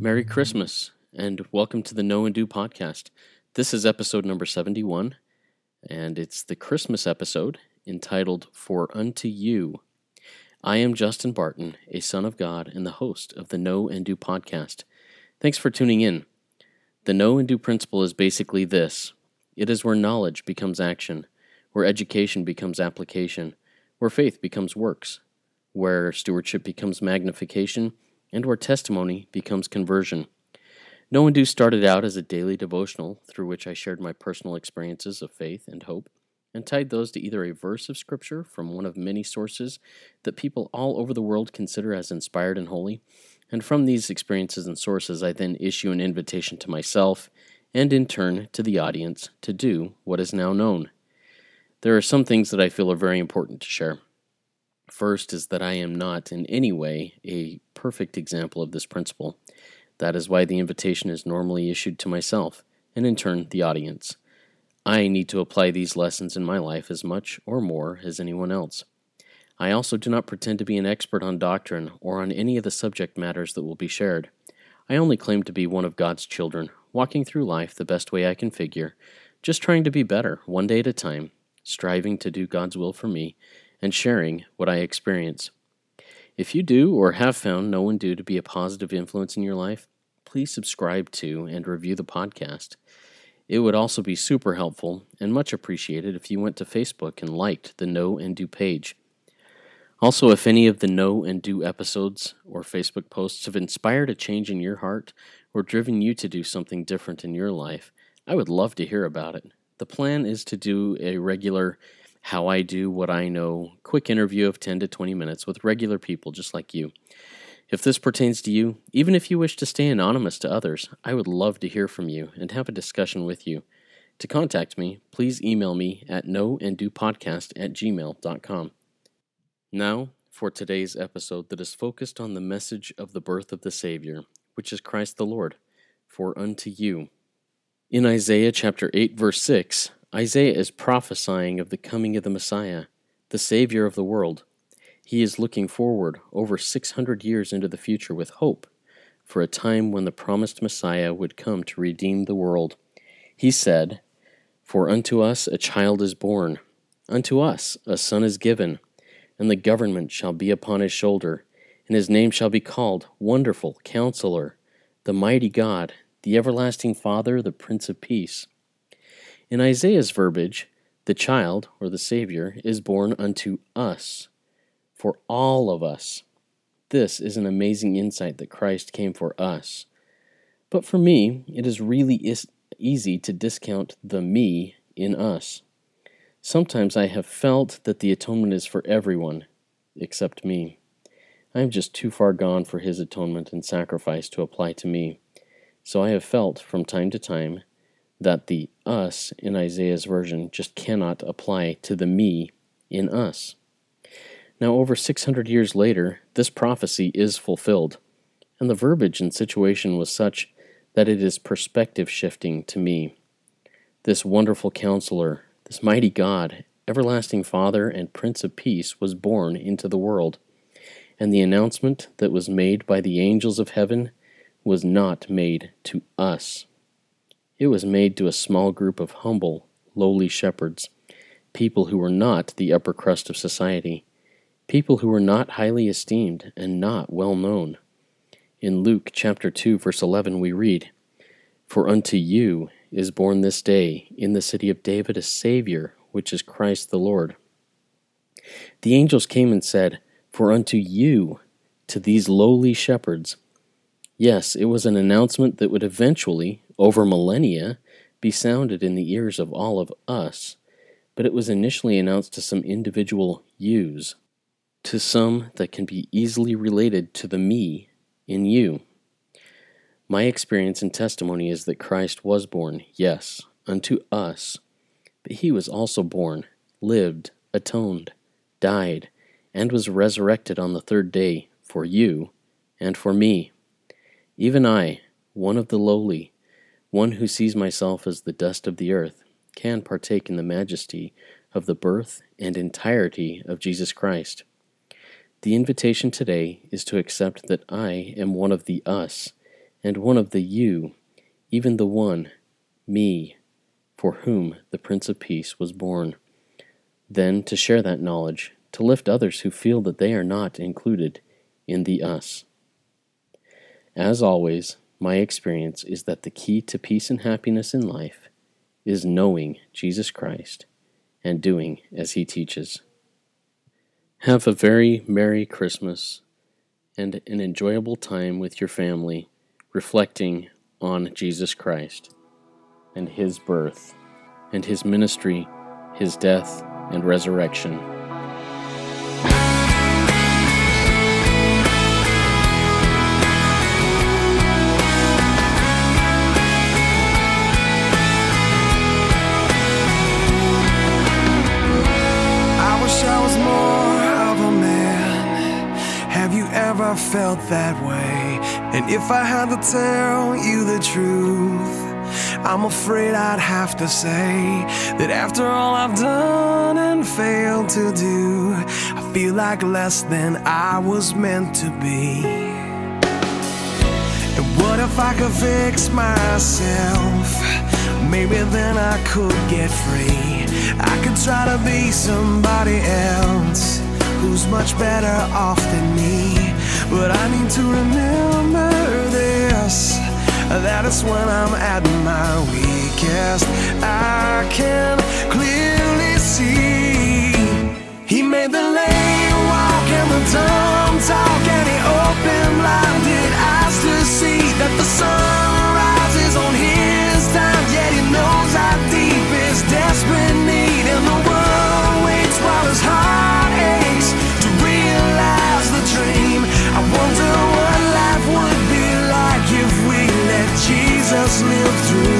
Merry Christmas and welcome to the Know and Do podcast. This is episode number 71, and it's the Christmas episode entitled For Unto You. I am Justin Barton, a son of God and the host of the Know and Do podcast. Thanks for tuning in. The Know and Do principle is basically this it is where knowledge becomes action, where education becomes application, where faith becomes works, where stewardship becomes magnification and where testimony becomes conversion. Know and Do started out as a daily devotional through which I shared my personal experiences of faith and hope and tied those to either a verse of Scripture from one of many sources that people all over the world consider as inspired and holy. And from these experiences and sources, I then issue an invitation to myself and in turn to the audience to do what is now known. There are some things that I feel are very important to share. First is that I am not in any way a perfect example of this principle. That is why the invitation is normally issued to myself, and in turn, the audience. I need to apply these lessons in my life as much or more as anyone else. I also do not pretend to be an expert on doctrine or on any of the subject matters that will be shared. I only claim to be one of God's children, walking through life the best way I can figure, just trying to be better, one day at a time, striving to do God's will for me, and sharing what I experience. If you do or have found Know and Do to be a positive influence in your life, please subscribe to and review the podcast. It would also be super helpful and much appreciated if you went to Facebook and liked the Know and Do page. Also, if any of the Know and Do episodes or Facebook posts have inspired a change in your heart or driven you to do something different in your life, I would love to hear about it. The plan is to do a regular how I do what I know, quick interview of 10 to 20 minutes with regular people just like you. If this pertains to you, even if you wish to stay anonymous to others, I would love to hear from you and have a discussion with you. To contact me, please email me at knowandDoPodcast at gmail.com. Now, for today's episode that is focused on the message of the birth of the Savior, which is Christ the Lord, for unto you. In Isaiah chapter 8, verse 6, Isaiah is prophesying of the coming of the Messiah, the Savior of the world. He is looking forward over 600 years into the future with hope for a time when the promised Messiah would come to redeem the world. He said, For unto us a child is born, unto us a son is given, and the government shall be upon his shoulder, and his name shall be called Wonderful Counselor, the Mighty God, the Everlasting Father, the Prince of Peace. In Isaiah's verbiage, the child, or the Savior, is born unto us, for all of us. This is an amazing insight that Christ came for us. But for me, it is really is easy to discount the me in us. Sometimes I have felt that the atonement is for everyone except me. I am just too far gone for his atonement and sacrifice to apply to me. So I have felt from time to time that the us in Isaiah's version just cannot apply to the me in us. Now, over 600 years later, this prophecy is fulfilled, and the verbiage and situation was such that it is perspective shifting to me. This wonderful counselor, this mighty God, everlasting Father, and Prince of Peace was born into the world, and the announcement that was made by the angels of heaven was not made to us. It was made to a small group of humble, lowly shepherds, people who were not the upper crust of society, people who were not highly esteemed and not well known. In Luke chapter 2 verse 11 we read, For unto you is born this day in the city of David a Savior, which is Christ the Lord. The angels came and said, For unto you, to these lowly shepherds. Yes, it was an announcement that would eventually over millennia, be sounded in the ears of all of us, but it was initially announced to some individual yous, to some that can be easily related to the me in you. My experience and testimony is that Christ was born, yes, unto us, but he was also born, lived, atoned, died, and was resurrected on the third day for you and for me. Even I, one of the lowly, one who sees myself as the dust of the earth can partake in the majesty of the birth and entirety of Jesus Christ. The invitation today is to accept that I am one of the us and one of the you, even the one, me, for whom the Prince of Peace was born. Then to share that knowledge, to lift others who feel that they are not included in the us. As always, my experience is that the key to peace and happiness in life is knowing Jesus Christ and doing as he teaches. Have a very Merry Christmas and an enjoyable time with your family reflecting on Jesus Christ and his birth and his ministry, his death and resurrection. I felt that way. And if I had to tell you the truth, I'm afraid I'd have to say that after all I've done and failed to do, I feel like less than I was meant to be. And what if I could fix myself? Maybe then I could get free. I could try to be somebody else who's much better off than me. But I need to remember this that it's when I'm at my weakest. I can clearly see He made the lame walk and the dumb talk, and He opened blinded eyes to see that the sun live through.